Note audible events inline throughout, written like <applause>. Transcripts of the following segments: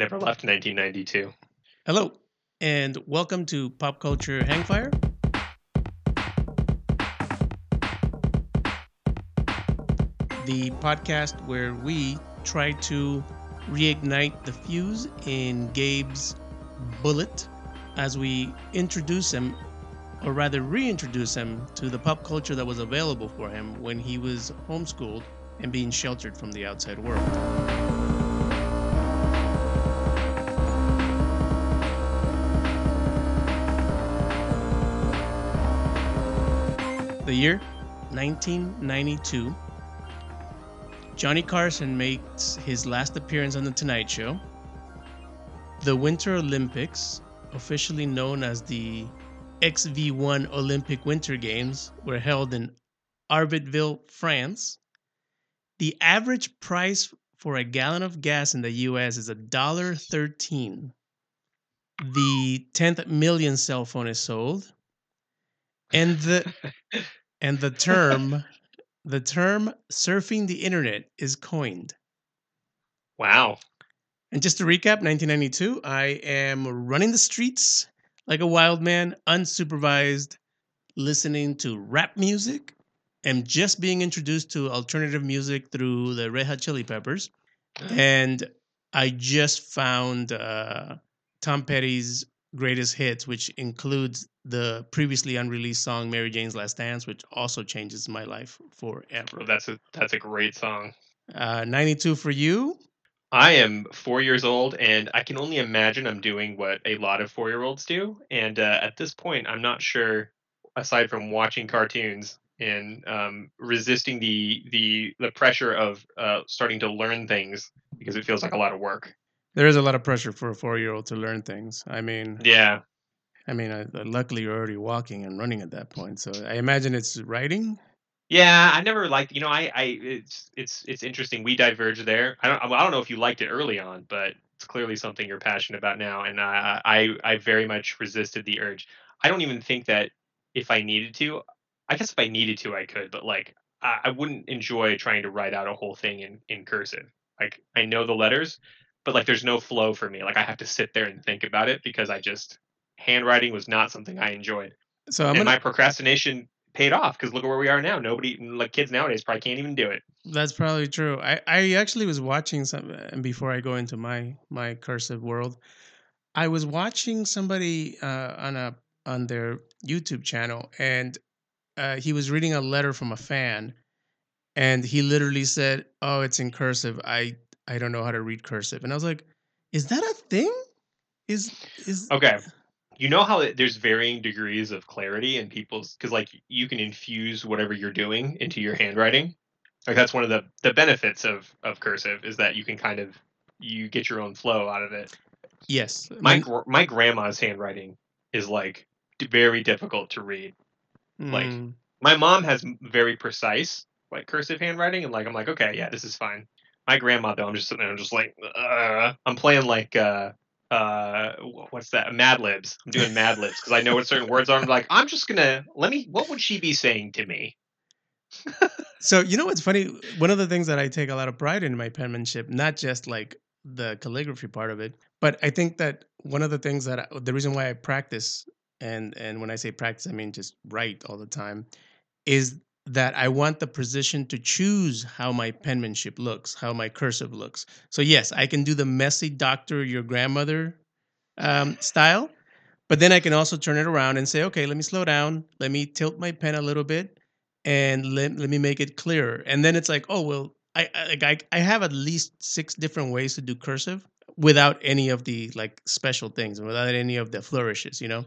Never left 1992. Hello, and welcome to Pop Culture Hangfire. The podcast where we try to reignite the fuse in Gabe's bullet as we introduce him, or rather reintroduce him, to the pop culture that was available for him when he was homeschooled and being sheltered from the outside world. Year 1992. Johnny Carson makes his last appearance on The Tonight Show. The Winter Olympics, officially known as the XV1 Olympic Winter Games, were held in Albertville, France. The average price for a gallon of gas in the US is $1.13. The 10th million cell phone is sold. And the <laughs> and the term the term surfing the internet is coined. Wow. And just to recap, 1992, I am running the streets like a wild man, unsupervised, listening to rap music, and just being introduced to alternative music through the Red Hot Chili Peppers, and I just found uh, Tom Petty's greatest hits, which includes the previously unreleased song "Mary Jane's Last Dance," which also changes my life forever. Well, that's a that's a great song. Uh, 92 for you. I am four years old, and I can only imagine I'm doing what a lot of four year olds do. And uh, at this point, I'm not sure, aside from watching cartoons and um, resisting the the the pressure of uh, starting to learn things because it feels like a lot of work. There is a lot of pressure for a four-year-old to learn things. I mean, Yeah, I mean, uh, luckily you're already walking and running at that point, so I imagine it's writing. yeah. I never liked. You know, I I it's it's it's interesting. We diverge there. I don't I don't know if you liked it early on, but it's clearly something you're passionate about now. And I I I very much resisted the urge. I don't even think that if I needed to, I guess if I needed to, I could, but like I, I wouldn't enjoy trying to write out a whole thing in in cursive. Like I know the letters, but like there's no flow for me. Like I have to sit there and think about it because I just handwriting was not something I enjoyed. So I'm and gonna. my procrastination paid off because look at where we are now. Nobody like kids nowadays probably can't even do it. That's probably true. I I actually was watching some, and before I go into my my cursive world, I was watching somebody uh, on a on their YouTube channel, and uh, he was reading a letter from a fan, and he literally said, "Oh, it's in cursive. I I don't know how to read cursive," and I was like, "Is that a thing? Is is Okay. You know how there's varying degrees of clarity in people's because like you can infuse whatever you're doing into your handwriting. Like that's one of the the benefits of of cursive is that you can kind of you get your own flow out of it. yes? My my grandma's handwriting is like very difficult to read. like- Mm, My mom has very precise like cursive handwriting, and like I'm like okay, yeah, this is fine. My grandma though, I'm just sitting there, I'm just like uh, I'm playing like uh uh what's that Mad Libs. I'm doing Mad Libs because I know what certain words are. I'm like I'm just gonna let me. What would she be saying to me? <laughs> So you know what's funny? One of the things that I take a lot of pride in my penmanship, not just like the calligraphy part of it, but I think that one of the things that I, the reason why I practice and and when I say practice, I mean just write all the time, is that I want the position to choose how my penmanship looks, how my cursive looks. So yes, I can do the messy doctor your grandmother um, style, but then I can also turn it around and say, okay, let me slow down, let me tilt my pen a little bit, and let, let me make it clearer. And then it's like, oh well, I I, I have at least six different ways to do cursive without any of the like special things and without any of the flourishes, you know.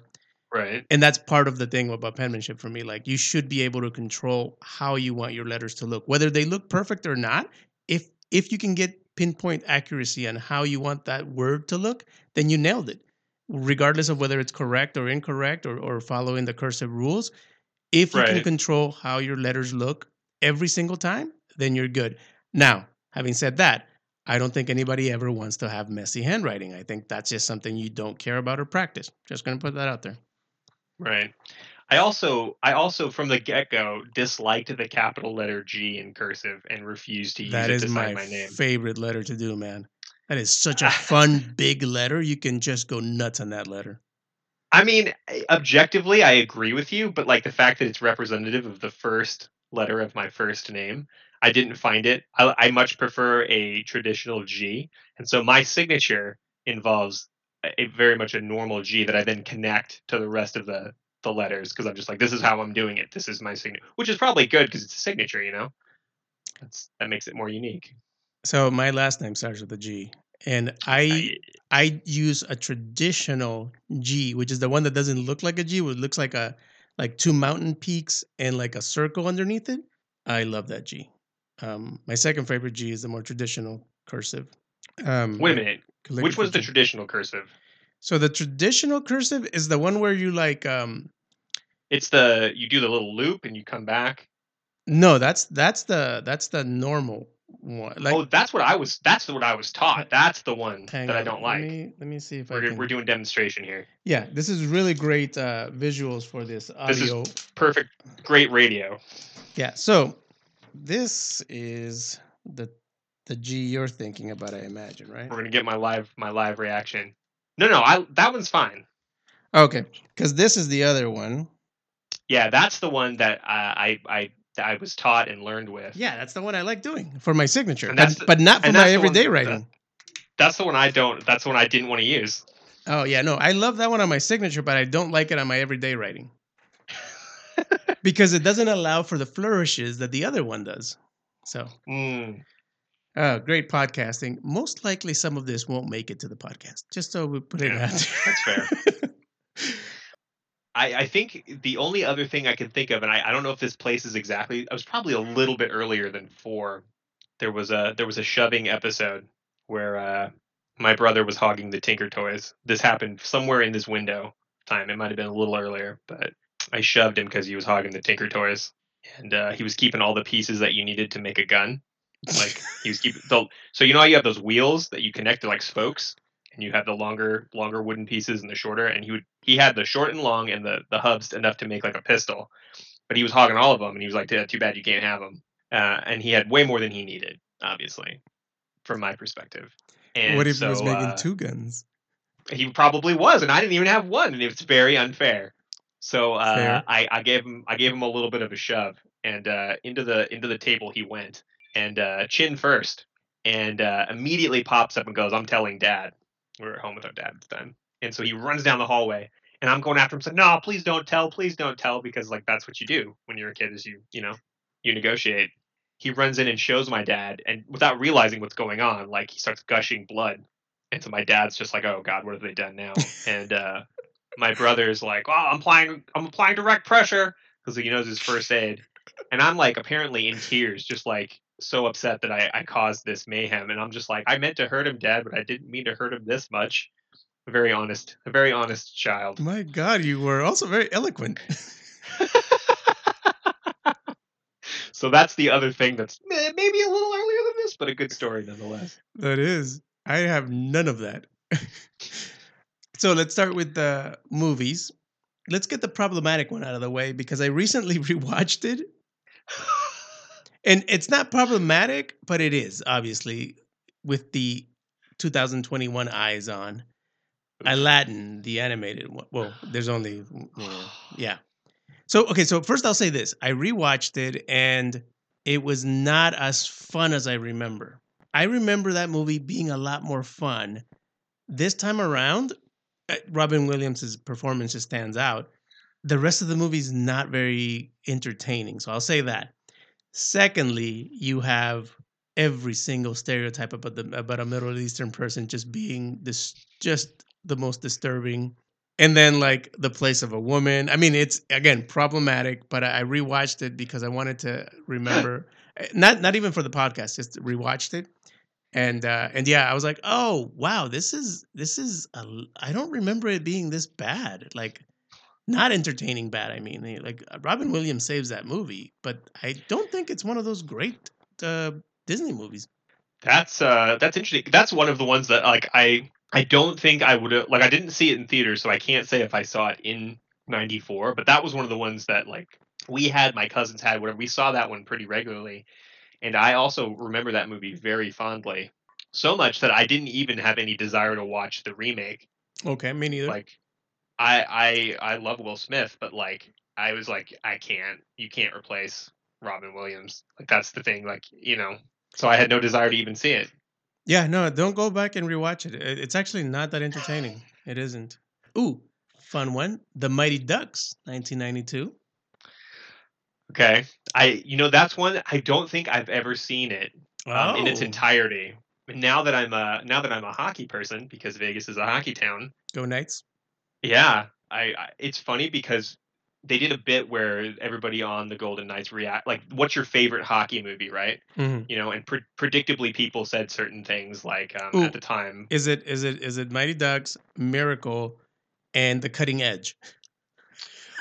Right. And that's part of the thing about penmanship for me. Like you should be able to control how you want your letters to look, whether they look perfect or not. If if you can get pinpoint accuracy on how you want that word to look, then you nailed it. Regardless of whether it's correct or incorrect or, or following the cursive rules, if you can control how your letters look every single time, then you're good. Now, having said that, I don't think anybody ever wants to have messy handwriting. I think that's just something you don't care about or practice. Just going to put that out there. Right. I also I also from the get go disliked the capital letter G in cursive and refused to use That it is to my, sign my name. favorite letter to do, man. That is such a <laughs> fun big letter. You can just go nuts on that letter. I mean, eh, objectively, I agree with you, but like the fact that it's representative of the first letter of my first name, I didn't find it. I, I much prefer a traditional G, and so my signature involves a very much a normal G that I then connect to the rest of the the letters because I'm just like, this is how I'm doing it. This is my signature, which is probably good because it's a signature, you know. That's that makes it more unique. So my last name starts with a G, and I I use a traditional G, which is the one that doesn't look like a G, it looks like a like two mountain peaks and like a circle underneath it. I love that G. Um, my second favorite G is the more traditional cursive. Um, Wait a minute. Which was the traditional cursive? So the traditional cursive is the one where you like um It's the you do the little loop and you come back. No, that's that's the that's the normal one. Like, oh, that's what I was. That's what I was taught. That's the one that on, I don't like. Let me, let me see if we're, I can... we're doing demonstration here. Yeah, this is really great uh, visuals for this audio. This is perfect, great radio. Yeah. So this is the the G you're thinking about, I imagine, right? We're gonna get my live my live reaction. No, no, I that one's fine. Okay, because this is the other one. Yeah, that's the one that I I I, I was taught and learned with. Yeah, that's the one I like doing for my signature, but, the, but not for my everyday writing. that's the one I don't. That's the one I didn't want to use. Oh yeah, no, I love that one on my signature, but I don't like it on my everyday writing <laughs> because it doesn't allow for the flourishes that the other one does. So. Mm. Uh, great podcasting. Most likely, some of this won't make it to the podcast. Just so we put it yeah, out there. That's fair. <laughs> I, I think the only other thing I can think of, and I, I don't know if this place is exactly. I was probably a little bit earlier than four. There was a there was a shoving episode where uh, my brother was hogging the Tinker toys. This happened somewhere in this window time. It might have been a little earlier, but I shoved him because he was hogging the Tinker toys, and uh, he was keeping all the pieces that you needed to make a gun. Like he was keeping the so you know how you have those wheels that you connect to like spokes, and you have the longer longer wooden pieces and the shorter, and he would he had the short and long and the the hubs enough to make like a pistol, but he was hogging all of them, and he was like, too bad you can't have them, uh, and he had way more than he needed, obviously, from my perspective. And what if so, he was making uh, two guns? He probably was, and I didn't even have one, and it's very unfair. So uh, I, I gave him I gave him a little bit of a shove, and uh, into the into the table he went, and uh, chin first, and uh, immediately pops up and goes, "I'm telling Dad." We are at home with our dad at the time, and so he runs down the hallway, and I'm going after him, saying, "No, please don't tell, please don't tell," because like that's what you do when you're a kid, is you you know you negotiate. He runs in and shows my dad, and without realizing what's going on, like he starts gushing blood, and so my dad's just like, "Oh God, what have they done now?" and uh, my brother's like, "Oh, I'm applying, I'm applying direct pressure," because he knows his first aid, and I'm like apparently in tears, just like so upset that I, I caused this mayhem. And I'm just like, I meant to hurt him, Dad, but I didn't mean to hurt him this much. A very honest, a very honest child. My God, you were also very eloquent. <laughs> so that's the other thing that's maybe a little earlier than this, but a good story nonetheless. That is. I have none of that. <laughs> so let's start with the movies. Let's get the problematic one out of the way because I recently <laughs> rewatched it and it's not problematic, but it is obviously with the 2021 eyes on. Aladdin, the animated one. Well, <sighs> there's only you know, <sighs> yeah. So okay, so first I'll say this: I rewatched it, and it was not as fun as I remember. I remember that movie being a lot more fun. This time around, uh, Robin Williams' performance just stands out. The rest of the movie is not very entertaining, so I'll say that. Secondly, you have every single stereotype about the about a Middle Eastern person just being this just the most disturbing. And then like the place of a woman. I mean, it's again problematic, but I rewatched it because I wanted to remember. Eh, not not even for the podcast, just rewatched it. And uh, and yeah, I was like, oh wow, this is this is a, I don't remember it being this bad. Like not entertaining bad. I mean, like uh, Robin Williams saves that movie, but I don't think it's one of those great uh, Disney movies. That's uh, that's interesting. That's one of the ones that like I I don't think I would have like I didn't see it in theaters, so I can't say if I saw it in '94. But that was one of the ones that like we had, my cousins had, whatever. We saw that one pretty regularly, and I also remember that movie very fondly. so much that I didn't even have any desire to watch the remake. Okay, me neither. Like, I I I love Will Smith, but like I was like I can't. You can't replace Robin Williams. Like that's the thing. Like you know. So I had no desire to even see it. yeah, no, don't go back and rewatch it. It- It's actually not that entertaining. <sighs> It isn't. Ooh, fun one. The Mighty Ducks, 1992. Okay. I you know that's one I don't think I've ever seen it um, in its Oh. entirety. Now that I'm a now that I'm a hockey person because Vegas is a hockey town. Go Knights. Yeah, I, I it's funny because they did a bit where everybody on the Golden Knights react like, "What's your favorite hockey movie?" Right? Mhm. You know, and pre- predictably, people said certain things like um, Ooh. at the time. Is it is it is it Mighty Ducks, Miracle, and The Cutting Edge?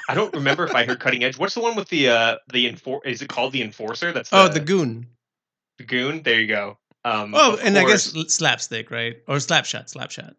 I don't remember if I heard Cutting Edge. What's the one with the uh the enfor? Is it called the Enforcer? That's the, Oh, The Goon. the Goon. There you go. Um, Oh, and I guess Slapstick, right? Or Slapshot, Slapshot.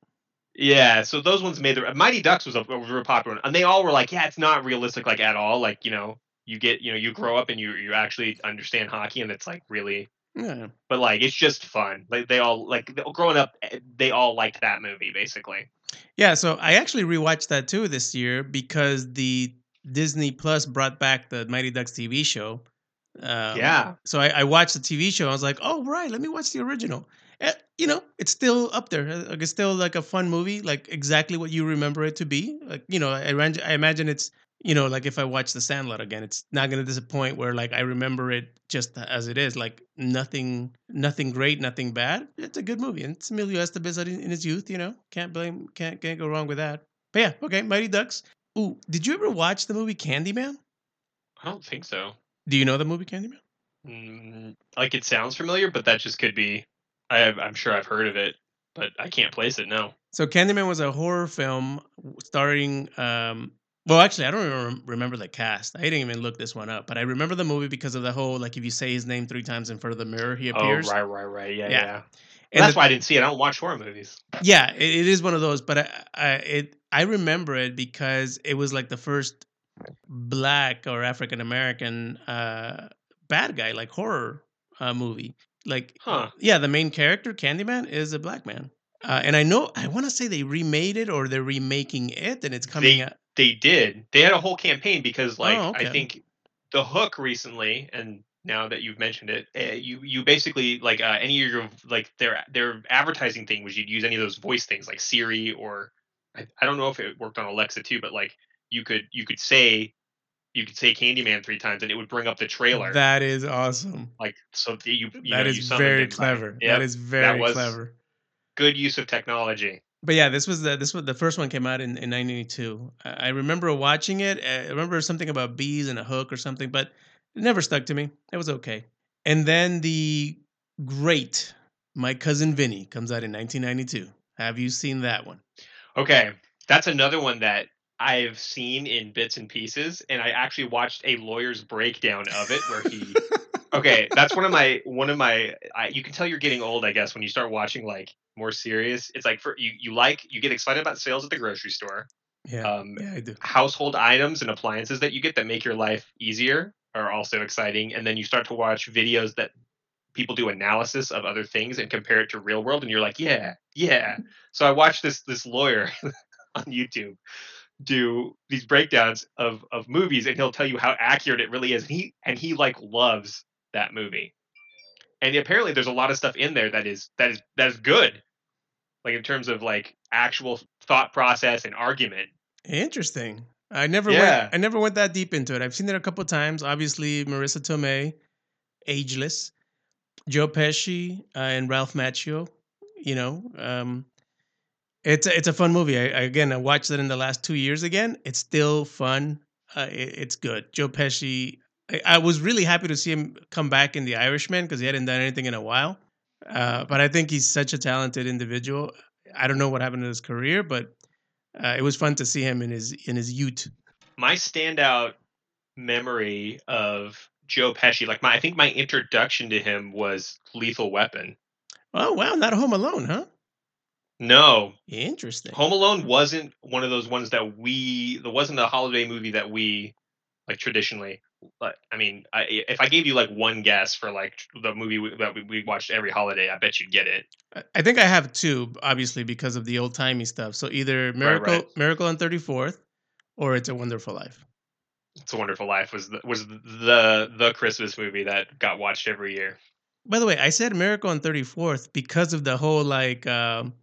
Yeah, so those ones made the Mighty Ducks was a, was a real popular one, and they all were like, yeah, it's not realistic like at all. Like you know, you get you know you grow up and you you actually understand hockey, and it's like really, Yeah. but like it's just fun. Like they all like growing up, eh, they all liked that movie basically. Yeah, so I actually rewatched that too this year because the Disney Plus brought back the Mighty Ducks TV show. Um, yeah, So I, I watched the TV show. I was like, oh right, let me watch the original. Eh, you know, it's still up there. Uh, Like it's still like a fun movie, like exactly what you remember it to be. Like you know, I, ran- I imagine it's you know like if I watch The Sandlot again, it's not gonna disappoint. Where like I remember it just as it is, like nothing, nothing great, nothing bad. It's a good movie, and it's Emilio Estevez in, in his youth. You know, can't blame, can't can't go wrong with that. But yeah, okay, Mighty Ducks. Ooh, did you ever watch the movie Candyman? I don't think so. Do you know the movie Candyman? Mm, like it sounds familiar, but that just could be. I, I'm sure I've heard of it, but I can't place it. No. So Candyman was a horror film starring. Um, well, actually, I don't even remember the cast. I didn't even look this one up, but I remember the movie because of the whole like if you say his name three times in front of the mirror, he appears. Oh right, right, right. Yeah, Yeah. yeah. Well, that's the- why I didn't see it. I don't watch horror movies. Yeah, it, it is one of those, but I, I it I remember it because it was like the first black or African American uh, bad guy like horror uh, movie. Like Huh. yeah, the main character Candyman is a black man. Uh, and I know I want to say they remade it or they're remaking it, and it's coming They- out. They did. They had a whole campaign because, like, Oh, okay. I think the hook recently, and now that you've mentioned it, uh, you you basically like uh, any of your like their their advertising thing was you'd use any of those voice things like Siri or I, I don't know if it worked on Alexa too, but like you could you could say you could say Candyman three times and it would bring up the trailer. That is awesome. like so that you, you That know, is you very clever. Yep, That is very was- clever. good use of technology. But yeah, this was the this was the first one came out in, in 1982. I I remember watching it. Eh, I remember something about bees and a hook or something, but it never stuck to me. It was okay. And then the great My Cousin Vinny comes out in 1992. Have you seen that one? Okay, that's another one that I've seen in bits and pieces, and I actually watched a lawyer's breakdown of it where he. <laughs> okay, that's one of my one of my. I, you can tell you're getting old, I guess, when you start watching like more serious. It's like for you, you like you get excited about sales at the grocery store. yeah, Um, yeah, I do. household items and appliances that you get that make your life easier are also exciting, and then you start to watch videos that people do analysis of other things and compare it to real world, and you're like, yeah, yeah. So I watched this this lawyer <laughs> on YouTube do these breakdowns of of movies and he'll tell you how accurate it really is and he and he like loves that movie and apparently there's a lot of stuff in there that is that is that is good like in terms of like actual thought process and argument Interesting. I never Yeah. went. I never went that deep into it. I've seen it a couple times. Obviously, Marisa Tomei, ageless, Joe Pesci, uh, and Ralph Macchio. You know, um, it's a, it's a fun movie. I, again, I watched it in the last two years. Again, it's still fun. Uh, it, it's good. Joe Pesci. I, I was really happy to see him come back in The Irishman because he hadn't done anything in a while. Uh, but I think he's such a talented individual. I don't know what happened to his career, but uh, it was fun to see him in his in his youth. my standout memory of Joe Pesci like my I think my introduction to him was Lethal Weapon Oh wow, not Home Alone, huh? No Interesting. Home Alone wasn't one of those ones that we. There wasn't a holiday movie that we like traditionally. but I mean, I, if I gave you like one guess for like the movie we, that we, we watched every holiday, I bet you'd get it. I- think I have two, obviously because of the old timey stuff. So either Miracle right. Miracle on Thirty Fourth, or It's a Wonderful Life. It's a Wonderful Life was the, was the the Christmas movie that got watched every year. By the way, I said Miracle on Thirty Fourth because of the whole like, um,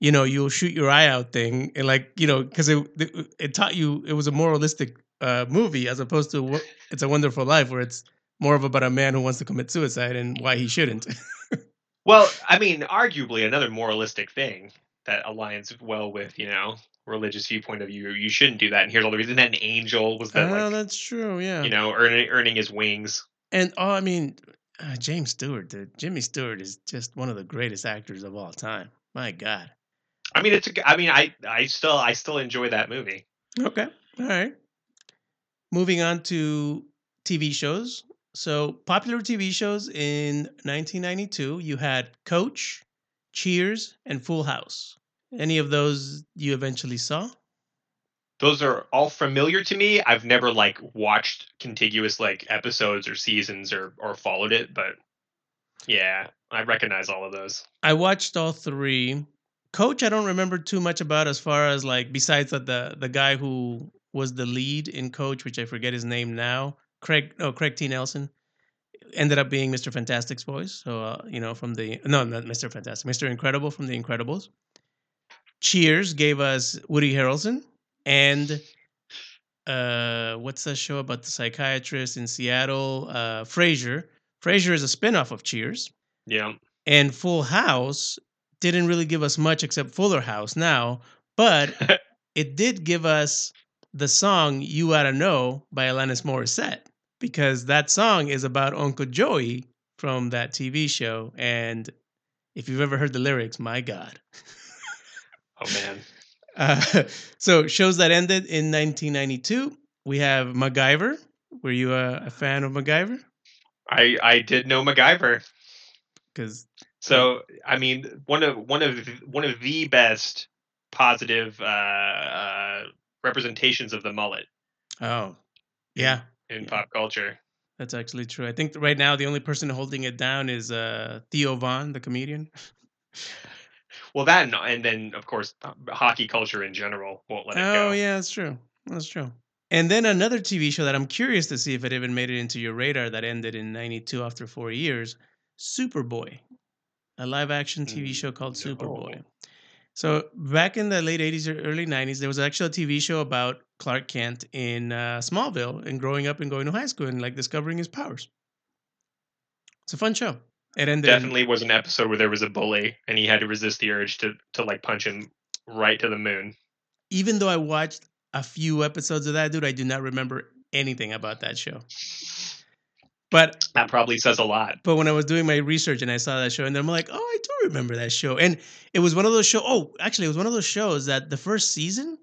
you know, you'll shoot your eye out thing, and like, you know, because it it it taught you it was a moralistic uh, movie as opposed to It's a Wonderful Life, where it's more of about a man who wants to commit suicide and why he shouldn't. <laughs> Well, I mean, arguably another moralistic thing that aligns well with you know religious viewpoint of view. You shouldn't do that, and here's all the reason. that an Angel was that oh, like that's true. Yeah. you know earning earning his wings. And oh, I mean, uh, James Stewart, dude. Jimmy Stewart is just one of the greatest actors of all time. My God. I mean, it's a I mean, I I still I still enjoy that movie. Okay. All right. Moving on to TV shows. So, popular TV shows in 1992, you had Coach, Cheers, and Full House. Any of those you eventually saw? Those are all familiar to me. I've never like watched contiguous like episodes or seasons or or followed it, but yeah, I recognize all of those. I watched all three. Coach, I don't remember too much about as far as like besides that the the guy who was the lead in Coach, which I forget his name now, Craig. Oh, Craig T. Nelson ended up being Mr. Fantastic's voice. So uh, you know from the no, not Mr. Fantastic, Mr. Incredible from The Incredibles. Cheers gave us Woody Harrelson and uh what's that show about the psychiatrist in Seattle? Uh Frasier. Frasier is a spin-off of Cheers. Yeah. And Full House didn't really give us much except Fuller House now, but <laughs> it did give us the song You Oughta Know by Alanis Morissette because that song is about Uncle Joey from that TV show. And if you've ever heard the lyrics, my God. Oh man. <laughs> Uh, so shows that ended in 1992. We have MacGyver. Were you a, a fan of MacGyver? I I did know MacGyver. Because So I mean, one of one of one of the best positive uh, uh, representations of the mullet oh yeah, in Yeah. pop culture. That's actually true. I think right now the only person holding it down is uh, Theo Von, the comedian. <laughs> Well, that and, and then of course hockey culture in general won't let it Oh go. Oh yeah, that's true. That's true. And then another TV show that I'm curious to see if it even made it into your radar that ended in '92 after four years, Superboy, a live-action TV show called Superboy. No. So back in the late '80s or early '90s, there was actually a TV show about Clark Kent in uh, Smallville and growing up and going to high school and like discovering his powers. It's a fun show. It ended in- Definitely was an episode where there was a bully and he had to resist the urge to to like punch him right to the moon. even though I watched a few episodes of that, dude, I do not remember anything about that show. But That probably says a lot. but when I was doing my research and I saw that show, and I'm like, oh, I do remember that show. And it was one of those show. Oh, actually, it was one of those shows that the first season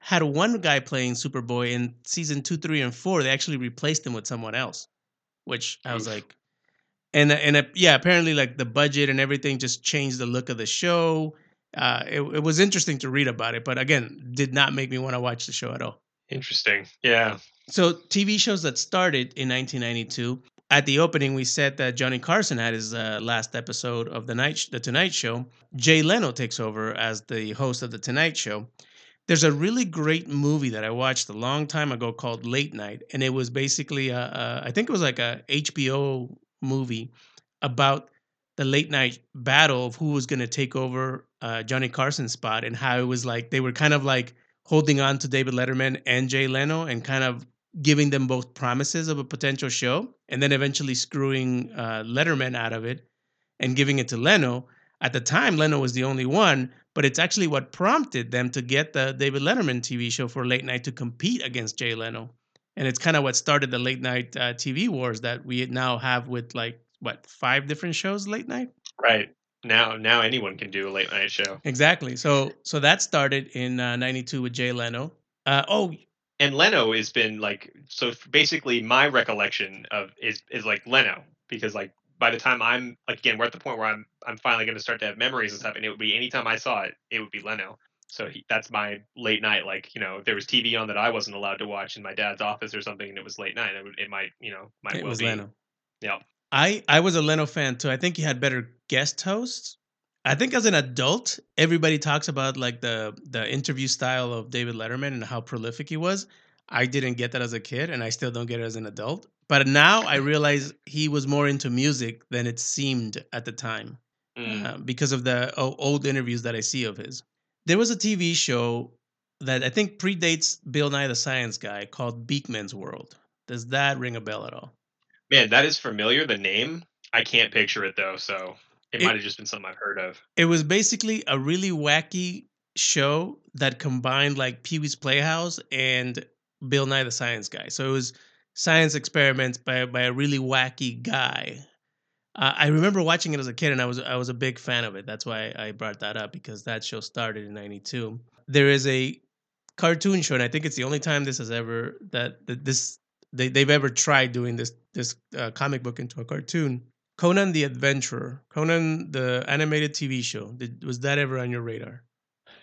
had one guy playing Superboy. In season two, three, and four, they actually replaced him with someone else, which I was Oof. like, and and uh, yeah, apparently like the budget and everything just changed the look of the show. Uh, it, it was interesting to read about it, but again, did not make me want to watch the show at all. Interesting. Yeah. So TV shows that started in 1992. At the opening, we said that Johnny Carson had his uh, last episode of the night, sh- the Tonight Show. Jay Leno takes over as the host of the Tonight Show. There's a really great movie that I watched a long time ago called Late Night, and it was basically a, a I think it was like a HBO movie about the late night battle of who was going to take over uh, Johnny Carson's spot and how it was like they were kind of like holding on to David Letterman and Jay Leno and kind of giving them both promises of a potential show and then eventually screwing uh, Letterman out of it and giving it to Leno. At the time, Leno was the only one, but it's actually what prompted them to get the David Letterman TV show for late night to compete against Jay Leno. And it's kind of what started the late night uh, TV wars that we now have with like, what, five different shows late night? Right. Now now anyone can do a late night show. Exactly. So so that started in uh, 92 with Jay Leno. Uh, oh, And Leno has been like so basically my recollection of is is like Leno because like by the time I'm like again we're at the point where I'm I'm finally going to start to have memories and stuff and it would be anytime I saw it it would be Leno. So he, that's my late night. Like you know, if there was TV on that I wasn't allowed to watch in my dad's office or something, and it was late night, it, would, it might you know might It well was be. Leno. Yeah. I I was a Leno fan too. I think he had better guest hosts. I think as an adult, everybody talks about like the the interview style of David Letterman and how prolific he was. I didn't get that as a kid, and I still don't get it as an adult. But now I <laughs> realize he was more into music than it seemed at the time Mm. uh, because of the old interviews that I see of his. There was a TV show that I think predates Bill Nye the Science Guy called Beakman's World. Does that ring a bell at all? Man, that is familiar. The name, I can't picture it though. So it, It- might have just been something I've heard of. It was basically a really wacky show that combined like Pee Wee's Playhouse and Bill Nye the Science Guy. So it was science experiments by by a really wacky guy. Uh, I remember watching it as a kid, and I was I was a big fan of it. That's why I brought that up because that show started in '92. There is a cartoon show, and I think it's the only time this has ever that, that this they they've ever tried doing this this uh, comic book into a cartoon. Conan the Adventurer, Conan the animated TV show. Did, was that ever on your radar?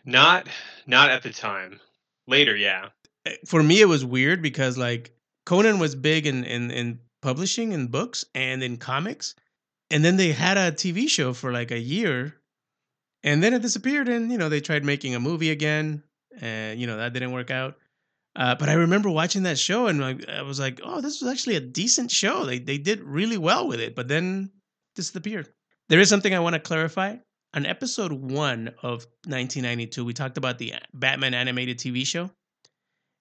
Not not at the time. Later, yeah. Eh, For me, it was weird because like Conan was big in in, in publishing and books and in comics, and then they had a TV show for like a year, and then it disappeared. And you know they tried making a movie again, and you know that didn't work out. Uh, but I remember watching that show, and like, I was like, "Oh, this was actually a decent show. They they did really well with it." But then disappeared. There is something I want to clarify. On episode one of 1992, we talked about the Batman animated TV show.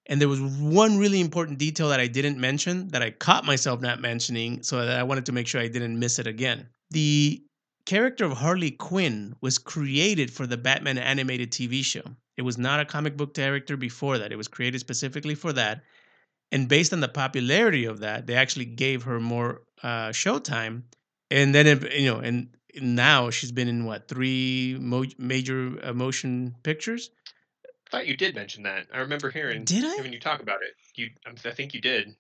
And there was one really important detail that I didn't mention that I caught myself not mentioning, so that I wanted to make sure I didn't miss it again. The character of Harley Quinn was created for the Batman animated TV show. It was not a comic book character before that. It was created specifically for that. And based on the popularity of that, they actually gave her more uh, showtime. And then, it, you know, and now she's been in what three mo- major uh, motion pictures? I thought you did mention that. I remember hearing Did I? hearing you talk about it. You, I think you did.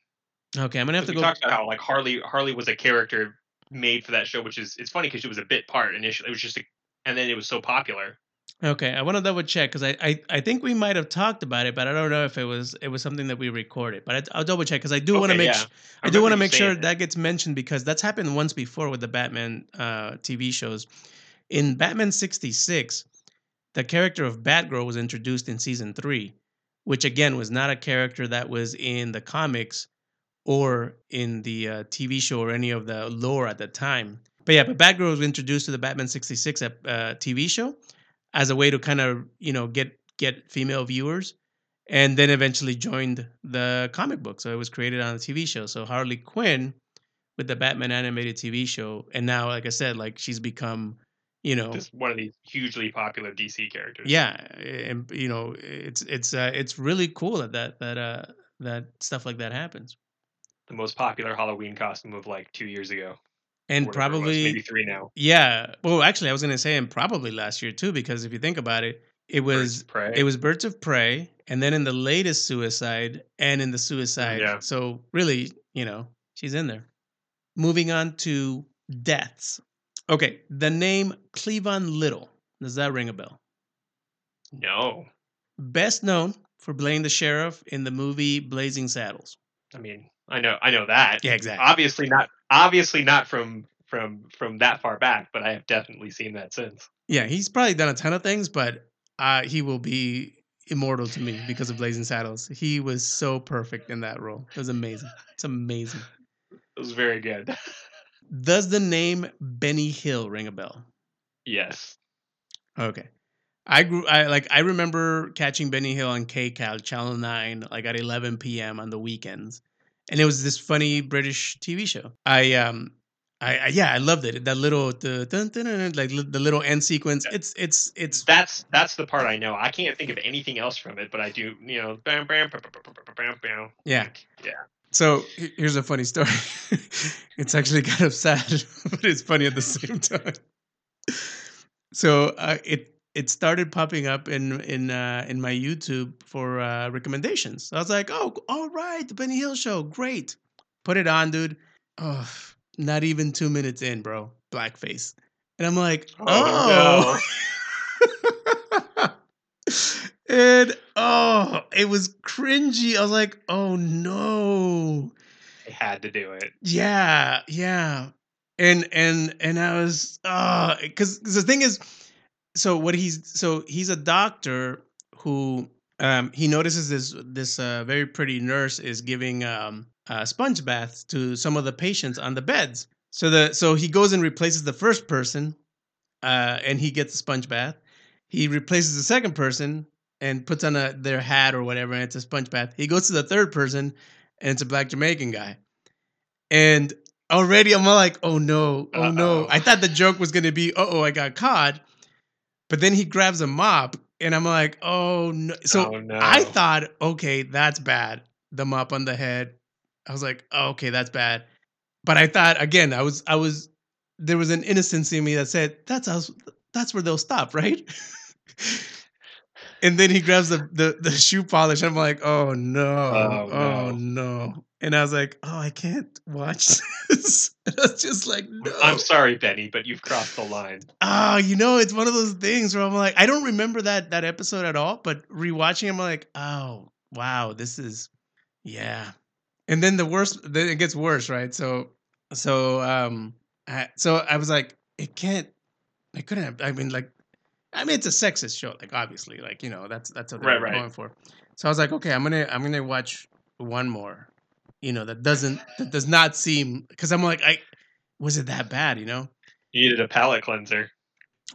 Okay, I'm gonna have to go. talked about how like Harley Harley was a character made for that show, which is it's funny because it was a bit part initially. It was just a, and then it was so popular. Okay, I want to double check because I, I I think we might have talked about it, but I don't know if it was it was something that we recorded. But I, I'll double check because I do want to make yeah. sh- I, do want to make sure it. that gets mentioned because that's happened once before with the Batman uh, TV shows. In Batman '66, the character of Batgirl was introduced in season three, which again was not a character that was in the comics or in the uh, TV show or any of the lore at the time. But yeah, but Batgirl was introduced to the Batman '66 uh, TV show as a way to kind of you know get get female viewers, and then eventually joined the comic book. So it was created on a TV show. So Harley Quinn with the Batman animated TV show, and now, like I said, like she's become you know Just one of these hugely popular DC characters. yeah and you know it's it's uh, it's really cool that that that uh that stuff like that happens the most popular Halloween costume of like two years ago. and was, probably maybe three now. yeah well actually i was gonna say and probably last year too because if you think about it it was it was birds of prey and then in the latest suicide and in the suicide yeah. so really you know she's in there moving on to deaths okay the name cleavon little does that ring a bell no. best known for playing the sheriff in the movie blazing saddles I mean, I know, I know that. yeah exactly Obviously not. Obviously not from from from that far back, but I have definitely seen that since. Yeah, he's probably done a ton of things, but uh, he will be immortal to me because of Blazing Saddles. He was so perfect in that role. It was amazing. It's amazing. It was very good. <laughs> Does the name Benny Hill ring a bell? yes. Okay. I grew I like I remember catching Benny Hill on KCAL Channel 9 like at 11 p.m. on the weekends and it was this funny British TV show. I um, I, I yeah, I loved it. That little the dun, dun, dun, like the little end sequence. It's it's it's that's that's the part I know. I can't think of anything else from it, but I do. You know, bam, bam, bam, bam, bam, bam. bam. Yeah, yeah. So here's a funny story. <laughs> it's actually kind of sad, <laughs> but it's funny at the same time. So uh, it it started popping up in in uh, in my YouTube for uh, recommendations. I was like, oh, all right, the Benny Hill show, great. Put it on, dude. Oh, not even two minutes in, bro. Blackface, and I'm like, Oh, oh. <laughs> and oh, it was cringy. I was like, oh no. They had to do it. Yeah, yeah. And and and I was uh cuz the thing is so what he's so he's a doctor who um he notices this this uh, very pretty nurse is giving um uh, sponge baths to some of the patients on the beds. So the so he goes and replaces the first person uh and he gets a sponge bath. He replaces the second person and puts on a their hat or whatever and it's a sponge bath. He goes to the third person and it's a black Jamaican guy. And already I'm like, oh no, oh no. Uh-oh. I thought the joke was gonna be, oh, I got caught. But then he grabs a mop, and I'm like, oh no. So Oh, no. I thought, okay, that's bad. The mop on the head. I was like, oh, okay, that's bad. But I thought again, I was, I was, there was an innocence in me that said, that's us. That's where they'll stop, right? <laughs> and then he grabs the, the the shoe polish. I'm like, oh no, Oh, oh, no. no. And I was like, oh, I can't watch <laughs> this. I was just like, no. I'm sorry, Benny, but you've crossed the line. Ah, you know, it's one of those things where I'm like, I don't remember that that episode at all, but rewatching, I'm like, oh wow, this is, yeah. And then the worst, then it gets worse, right? So, so, um, I, so I was like, it can't, I couldn't have. I mean, like, I mean, it's a sexist show, like obviously, like you know, that's that's what they're Right, right. going for. So I was like, okay, I'm gonna I'm gonna watch one more, you know, that doesn't that does not seem because I'm like, I was it that bad, you know? You needed a palate cleanser.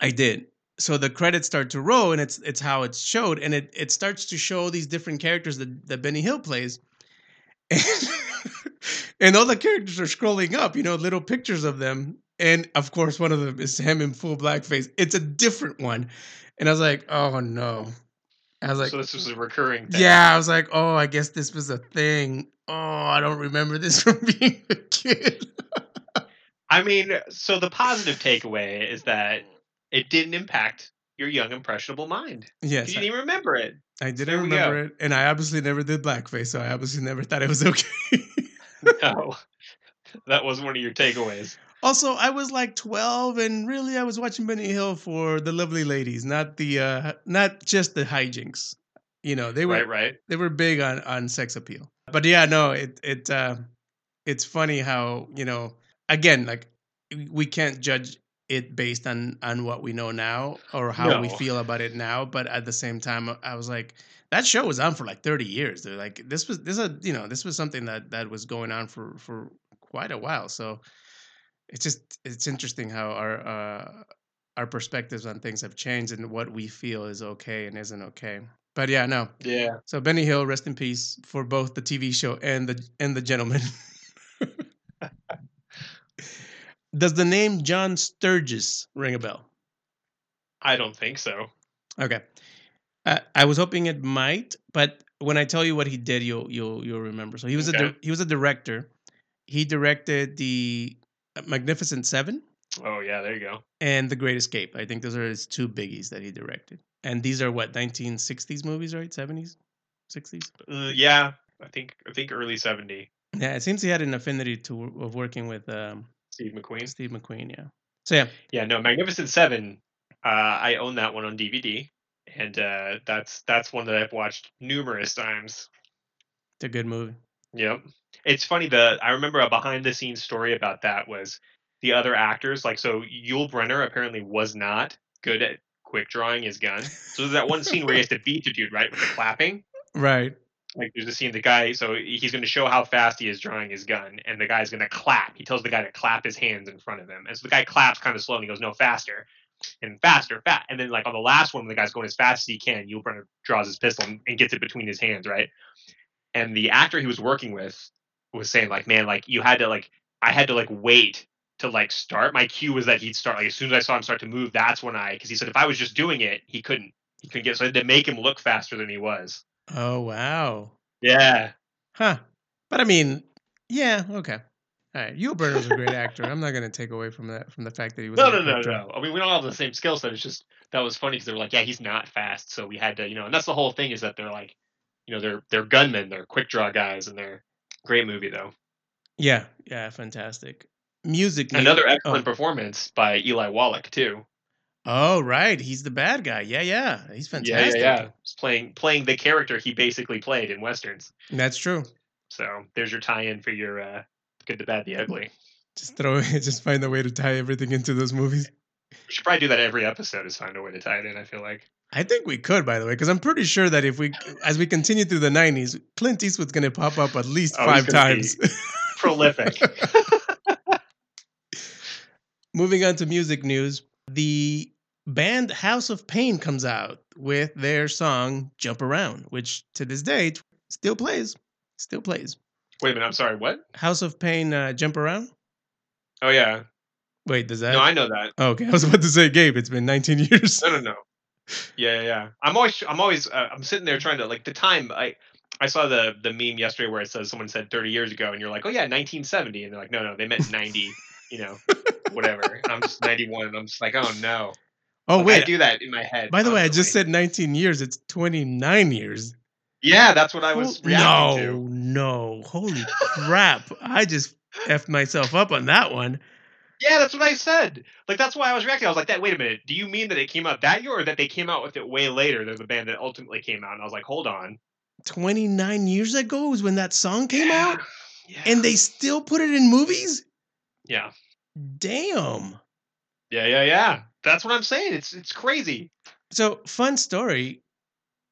I did. So the credits start to roll, and it's it's how it's showed, and it it starts to show these different characters that, that Benny Hill plays, <laughs> and, and all the characters are scrolling up, you know, little pictures of them, and of course one of them is him in full blackface. It's a different one, and I was like, oh no, I was like, so this was a recurring thing. yeah, I was like, oh, I guess this was a thing. Oh, I don't remember this <laughs> from being a kid. I mean, so the positive takeaway is that it didn't impact your young impressionable mind. yes, You didn't even remember it. I didn't we remember it, and I obviously never did blackface, so I obviously never thought it was okay. <laughs> No. that was one of your takeaways. Also, I was like twelve, and really, I was watching Benny Hill for the lovely ladies, not the, uh not just the hijinks. You know, they were Right, right. they were big on on sex appeal. But yeah, no, it it uh, it's funny how you know again like we can't judge it based on on what we know now or how we feel about it now. But at the same time, I was like, that show was on for like thirty years. They're like this was this a you know this was something that that was going on for for quite a while. So it's just it's interesting how our uh, our perspectives on things have changed and what we feel is okay and isn't okay. But yeah, no, Yeah. so Benny Hill, rest in peace for both the TV show and the and the gentleman. <laughs> Does the name John Sturges ring a bell? I don't think so. Okay, uh, I was hoping it might, but when I tell you what he did, you'll you'll you'll remember. So he was a di- he was a director. He directed the Magnificent Seven Oh yeah, there you go. and The Great Escape. I think those are his two biggies that he directed. And these are what 1960s movies, right? 70s, 60s. Uh, yeah, I think I think early seventy. Yeah, it seems he had an affinity to of working with um, Steve McQueen. Steve McQueen. Yeah. So yeah, Yeah, no, Magnificent Seven. Uh, I own that one on DVD, and uh, that's that's one that I've watched numerous times. it's a good movie. Yep. It's funny. The I remember a behind the scenes story about that was the other actors. Like, so Yul Brynner apparently was not good at quick drawing his gun. So there's that one scene where he has to beat the dude right with the clapping. Right. Like there's a scene the guy. So he's going to show how fast he is drawing his gun, and the guy's going to clap. He tells the guy to clap his hands in front of him, and so the guy claps kind of slow, and he goes no faster. And faster, fat, and then like on the last one, when the guy's going as fast as he can. Yul Brynner draws his pistol and, and gets it between his hands, right? and the actor he was working with was saying like man like you had to like i had to like wait to like start my cue was that he'd start like as soon as i saw him start to move that's when i because he said if i was just doing it he couldn't he couldn't get so i had to make him look faster than he was Oh wow. yeah Huh. But I mean, yeah. Okay. All right. Yul Brynner's a great actor. I'm not gonna take away from that from the fact that he was. no no no no i mean we don't have the same skill set it's just that was funny because they were like yeah he's not fast so we had to you know and that's the whole thing is that they're like you know they're they're gunmen they're quick draw guys and they're great movie though Yeah. Yeah. Fantastic. Music. another Nate- excellent performance by eli wallach too Oh, Oh, right. He's the bad guy. Yeah, yeah. He's Yeah, fantastic. yeah, yeah. He's playing playing the character he basically played in westerns. That's true. So there's your tie-in for your uh, good, the bad, the ugly. Just throw <laughs> just find a way to tie everything into those movies. We should probably do that every episode. Is find a way to tie it in. I feel like. I think we could, by the way, because I'm pretty sure that if we, as we continue through the '90s, Clint Eastwood's going to pop up at least Oh, five times. <laughs> Prolific. <laughs> Moving on to music news, the band House of Pain comes out with their song "Jump Around," which to this day still plays, still plays. Wait a minute. I'm sorry. What? House of Pain, uh, "Jump Around." Oh yeah. Wait, does that? No, I know that. Oh, okay, I was about to say, Gabe. It's been 19 <laughs> years. No, no, no. Yeah, yeah. I'm always, I'm always, uh, I'm sitting there trying to like the time. I, I saw the the meme yesterday where it says someone said 30 years ago, and you're like, oh yeah, 1970, and they're like, no, no, they meant 90. you know, whatever. I'm just 91, and I'm just like, oh no. Oh Like, I wait. do that in my head. By the way, I just said 19 years. It's 29 years. Yeah, that's what I was no, to. no. Holy crap. I just effed myself up on that one. Yeah, that's what I said. Like that's why I was reacting. I was like, that. Wait a minute. Do you mean that it came out that year, or that they came out with it way later? They're the band that ultimately came out, and I was like, hold on. 29 years ago was when that song came out, Yeah. and they still put it in movies? yeah, Damn. yeah, yeah, yeah. That's what I'm saying. It's it's crazy. So, fun story.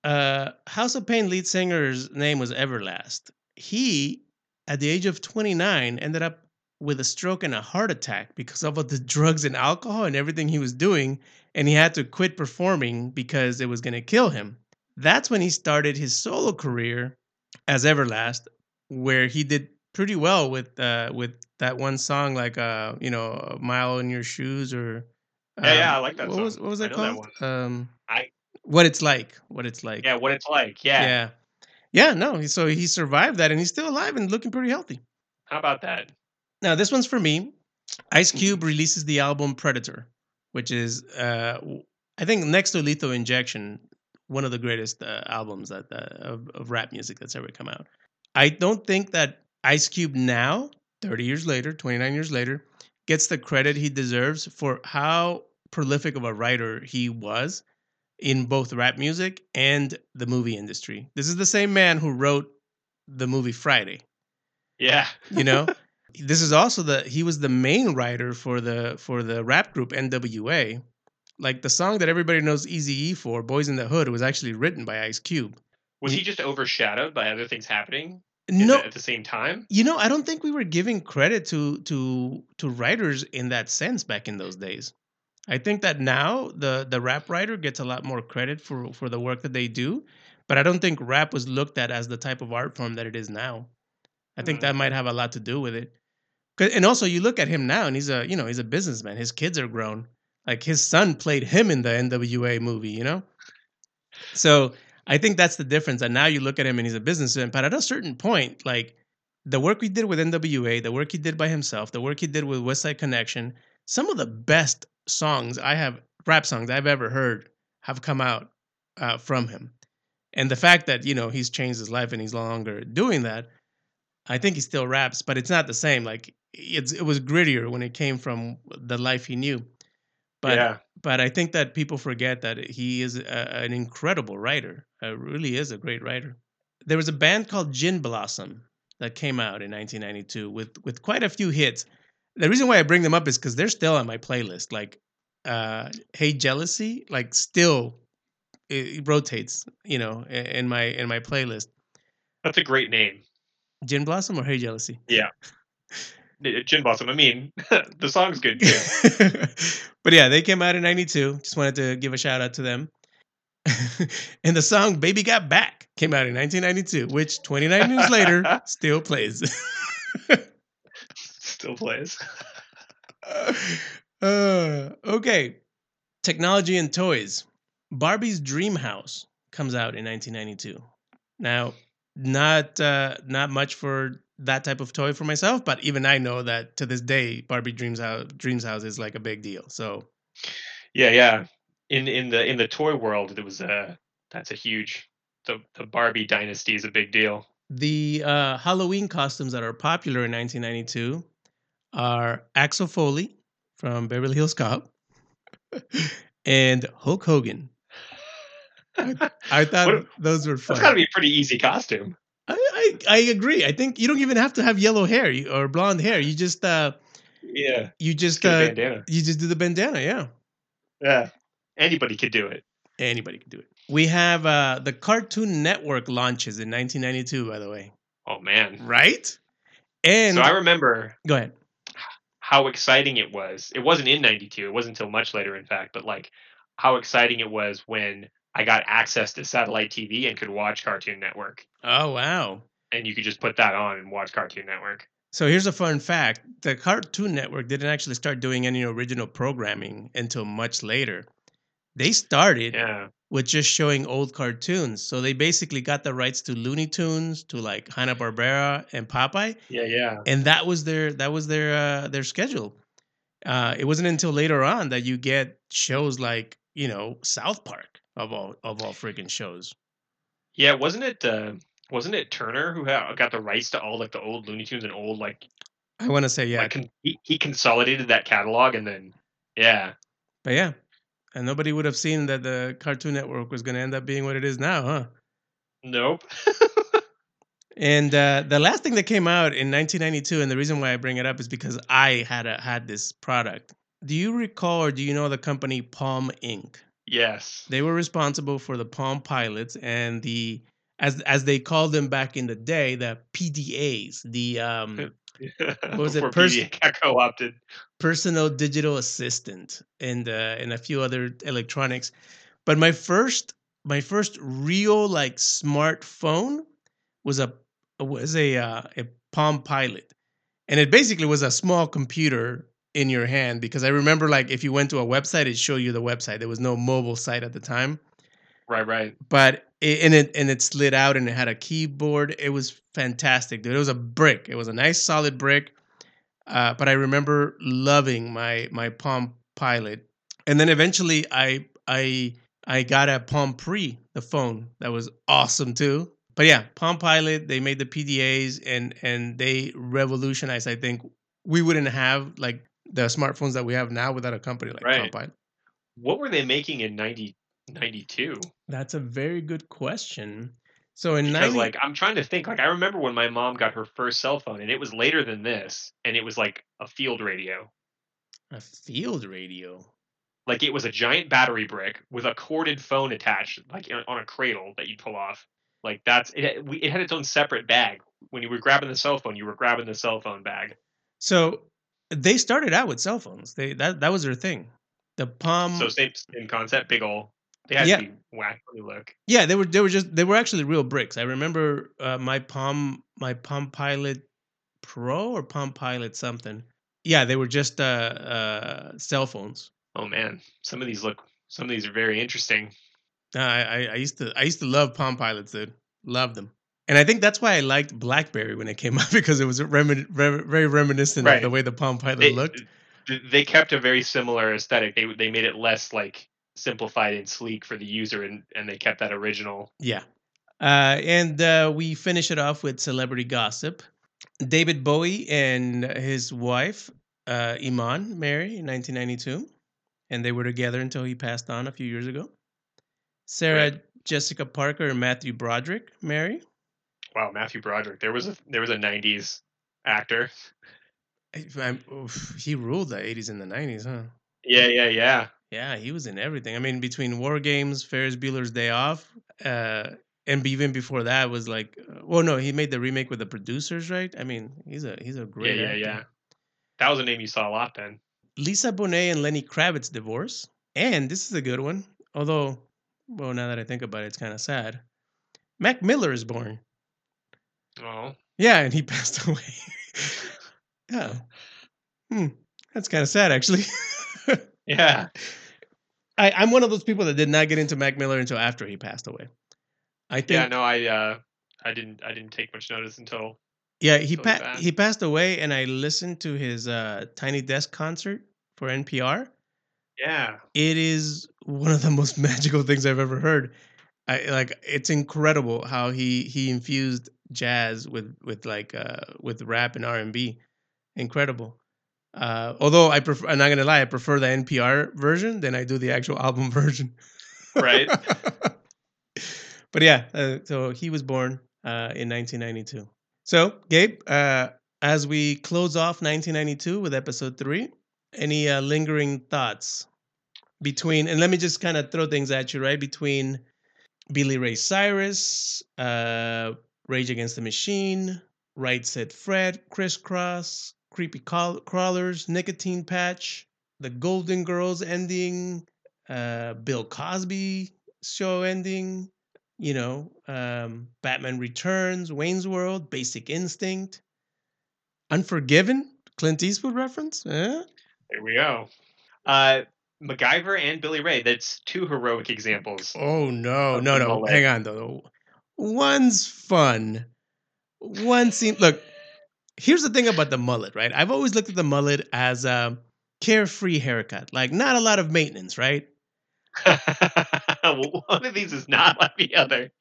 Uh, House of Pain lead singer's name was Everlast. He, at the age of 29, ended up with a stroke and a heart attack because of all the <laughs> drugs and alcohol and everything he was doing, and he had to quit performing because it was going to kill him. That's when he started his solo career as Everlast, where he did pretty well with uh, with that one song like uh, you know, a mile in your shoes or Yeah, yeah, um, I like that what song. Was, what was that know that called? Um, I- what it's like. What it's like. Yeah, what it's like. Yeah. yeah, Yeah, No, so he survived that, and he's still alive and looking pretty healthy. How about that? Now this one's for me. Ice Cube releases the album Predator, which is, uh, I think, next to Lethal Injection, one of the greatest uh, albums that uh, of, of rap music that's ever come out. I don't think that Ice Cube now, 30 years later, 29 years later, gets the credit he deserves for how prolific of a writer he was in both rap music and the movie industry. This is the same man who wrote the movie Friday Yeah. you know <laughs> this is also the he was the main writer for the for the rap group nwa like the song that everybody knows easy e for boys in the hood was actually written by ice cube. Was he just overshadowed by other things happening no at the same time? you know i don't think we were giving credit to to to writers in that sense back in those days. I think that now the the rap writer gets a lot more credit for for the work that they do but i don't think rap was looked at as the type of art form that it is now i think Mm. that might have a lot to do with it. and also you look at him now and he's a you know he's a businessman his kids are grown like his son played him in the nwa movie you know so i think that's the difference and now you look at him and he's a businessman but at a certain point like the work he did with nwa the work he did by himself the work he did with Westside Connection some of the best songs i have rap songs i've ever heard have come out uh, from him and the fact that you know he's changed his life and he's no longer doing that I think he still raps, but it's not the same. Like it's it was grittier when it came from the life he knew. But yeah. but I think that people forget that he is a, an incredible writer. Uh, really is a great writer. There was a band called Gin Blossom that came out in 1992 with with quite a few hits. The reason why I bring them up is because they're still on my playlist. Like, uh, "Hey Jealousy," like still it, rotates, you know, in my in my playlist. That's a great name. Gin Blossom or "Hey Jealousy." Yeah. Gin Blossom. I mean, <laughs> the song's good too. <laughs> but yeah, they came out in 92. Just wanted to give a shout out to them. <laughs> and the song Baby Got Back came out in 1992, which 29 years later still plays. Still plays. uh, okay. Technology and toys. Barbie's Dream House comes out in 1992. Now, not uh, not much for that type of toy for myself, but even I know that to this day, Barbie Dreams House Dreams House is like a big deal. So Yeah, yeah. In in the in the toy world, there was a that's a huge the the Barbie dynasty is a big deal. the uh, Halloween costumes that are popular in 1992 are Axel Foley from Beverly Hills Cop <laughs> and Hulk Hogan. I, <laughs> I thought What- those were That's fun. got to be a pretty easy costume. I, I I agree. I think you don't even have to have yellow hair or blonde hair. You just uh Yeah. you just uh bandana. you just do the bandana. Yeah, Yeah. Anybody could do it. anybody could do it. We have uh the Cartoon Network launches in 1992. By the way, Oh man. right? And So I remember go ahead. how exciting it was. It wasn't in 92. It wasn't until much later in fact, but like how exciting it was when I got access to satellite TV and could watch Cartoon Network. Oh wow. And you could just put that on and watch Cartoon Network. So here's a fun fact: the Cartoon Network didn't actually start doing any original programming until much later. They started Yeah. with just showing old cartoons. So they basically got the rights to Looney Tunes, to like Hanna Barbera and Popeye, Yeah, yeah. and that was their that was their uh, their schedule. Uh, it wasn't until later on that you get shows like you know South Park of all of all freaking shows. Yeah, wasn't it uh wasn't it Turner who ha- got the rights to all like the old Looney Tunes and old like I want to say yeah, like con- he, he consolidated that catalog and then yeah. but yeah, and nobody would have seen that the Cartoon Network was going to end up being what it is now, huh? Nope. <laughs> And uh, the last thing that came out in 1992, and the reason why I bring it up is because I had a, had this product. Do you recall or do you know the company Palm Inc? Yes. They were responsible for the Palm Pilots and the as as they called them back in the day, the PDAs, the um, <laughs> was it, pers- <laughs> got co-opted. personal digital assistant, and uh, and a few other electronics. But my first my first real like smartphone was a was a uh, a Palm Pilot, and it basically was a small computer in your hand because I remember like if you went to a website, it showed you the website. There was no mobile site at the time, Right, right. but it, and it and it slid out and it had a keyboard. It was fantastic, dude. It was a brick. It was a nice solid brick. Uh, but I remember loving my my Palm Pilot, and then eventually I I I got a Palm Pre, the phone that was awesome too. But yeah, Palm Pilot, they made the PDAs and and they revolutionized. I think we wouldn't have like the smartphones that we have now without a company like Right. Pilot. What were they making in 90, 92? That's a very good question. So in Because 90, like I'm trying to think. Like I remember when my mom got her first cell phone, and it was later than this, and it was like a field radio. a field radio. Like it was a giant battery brick with a corded phone attached, like on a cradle that you'd pull off. Like that's it. we- It had its own separate bag. When you were grabbing the cell phone, you were grabbing the cell phone bag. So they started out with cell phones. They that that was their thing. The Palm. So same same concept, big ol' They had Yeah. to be wacky look. yeah, they were they were just they were actually real bricks. I remember uh, my Palm my Palm Pilot Pro or Palm Pilot something. Yeah, they were just uh, uh, cell phones. Oh man, some of these look. Some of these are very interesting. I, I I used to I used to love Palm Pilots, dude. Love them. And I think that's why I liked BlackBerry when it came out <laughs> because it was remin- re- very reminiscent of the way the Palm Pilot They, looked. they kept a very similar aesthetic. They they made it less like simplified and sleek for the user, and and they kept that original. Yeah. Uh, and uh, we finish it off with celebrity gossip. David Bowie and his wife, uh, Iman, married in 1992, and they were together until he passed on a few years ago. Sarah Right. Jessica Parker and Matthew Broderick marry. Wow, Matthew Broderick. There was a there was a '90s actor. I- oof, he ruled the 80s and the 90s, huh? Yeah, yeah, yeah. Yeah, he was in everything. I mean, between War Games, Ferris Bueller's Day Off, uh, and even before that was like, uh, well, no, he made the remake with the producers, right? I mean, he's a he's a Yeah, great yeah, actor. yeah. That was a name you saw a lot then. Lisa Bonet and Lenny Kravitz divorce, and this is a good one. Although, well, now that I think about it, it's kind of sad. Mac Miller is born. Oh, Yeah, and he <laughs> passed away. yeah, hmm, that's kind of sad, actually. <laughs> yeah. I, I'm one of those people that did not get into Mac Miller until after he passed away. I think Yeah, no, I uh I didn't I didn't take much notice until Yeah, he pa- he passed away, and I listened to his uh, Tiny Desk concert for NPR. yeah. It is one of the most <laughs> magical things I've ever heard. I like it's incredible how he he infused jazz with with like uh with rap and R and B. Incredible. Uh, although I prefer, I'm not gonna lie, I prefer the NPR version than I do the actual <laughs> album version. Right. <laughs> but yeah, uh, so he was born uh, in 1992. So, Gabe, uh, as we close off 1992 with episode three, any uh, lingering thoughts between, and let me just kind of throw things at you, right? Between Billy Ray Cyrus, uh, Rage Against the Machine, Right Said Fred, Kris Kross, Creepy Crawl- Crawlers, Nicotine Patch, The Golden Girls ending, uh, Bill Cosby show ending, you know, um, Batman Returns, Wayne's World, Basic Instinct, Unforgiven, Clint Eastwood reference. Eh? There we go. Uh, MacGyver and Billy Ray. That's two heroic examples. Oh no, no, no! Hang on though. One's fun. One seems look. Here's the thing about the mullet, right? I've always looked at the mullet as a carefree haircut, like not a lot of maintenance, right? <laughs> One of these is not like the other.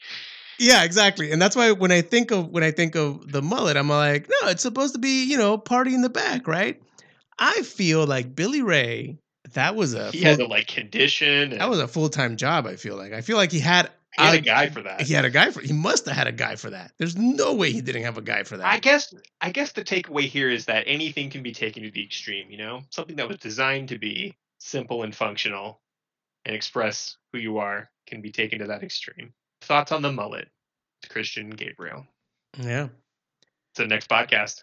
Yeah, exactly. And that's why when I think of when I think of the mullet, I'm like, no, it's supposed to be, you know, party in the back, right? I feel like Billy Ray, that was a He full, had to like condition. And that was a full time job. I feel like I feel like he had he had a guy for that. he had a guy for he must have had a guy for that. There's no way he didn't have a guy for that. I guess I guess the takeaway here is that anything can be taken to the extreme, you know? Something that was designed to be simple and functional and express who you are can be taken to that extreme. Thoughts on the mullet, Christian Gabriel. yeah. It's the next podcast.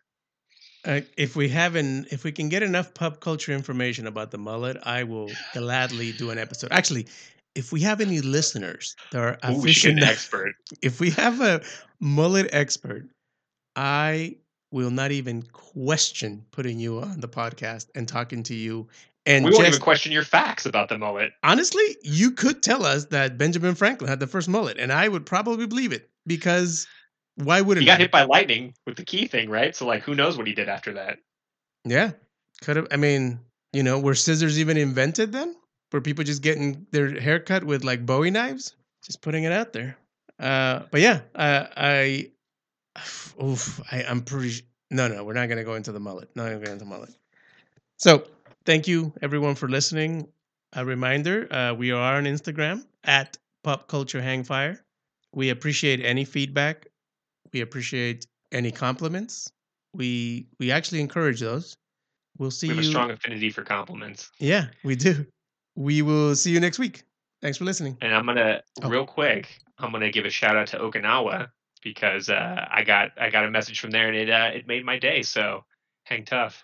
Uh, if we haven't, if we can get enough pop culture information about the mullet, I will gladly do an episode. Actually, if we have any listeners that are Ooh, we should get an aficionados, expert. <laughs> if we have a mullet expert, I will not even question putting you on the podcast and talking to you. And we won't just even question your facts about the mullet. honestly, you could tell us that Benjamin Franklin had the first mullet, and I would probably believe it because why wouldn't He got I? hit by lightning with the key thing, right? So like who knows what he did after that. Yeah, could have. I mean, you know, were scissors even invented then? Were people just getting their hair cut with like Bowie knives? Just putting it out there. Uh, but yeah, uh, I, <sighs> oof, I, I'm pretty. No, no, we're not gonna go into the mullet. Not gonna go into the mullet. So thank you everyone for listening. A reminder: uh, we are on Instagram at Pop Culture Hangfire. We appreciate any feedback. We appreciate any compliments. We we actually encourage those. We'll see We have you. a strong affinity for compliments. Yeah, we do. We will see you next week. Thanks for listening. And I'm gonna Oh. real quick. I'm gonna give a shout out to Okinawa because uh, I got I got a message from there and it uh, it made my day. So hang tough.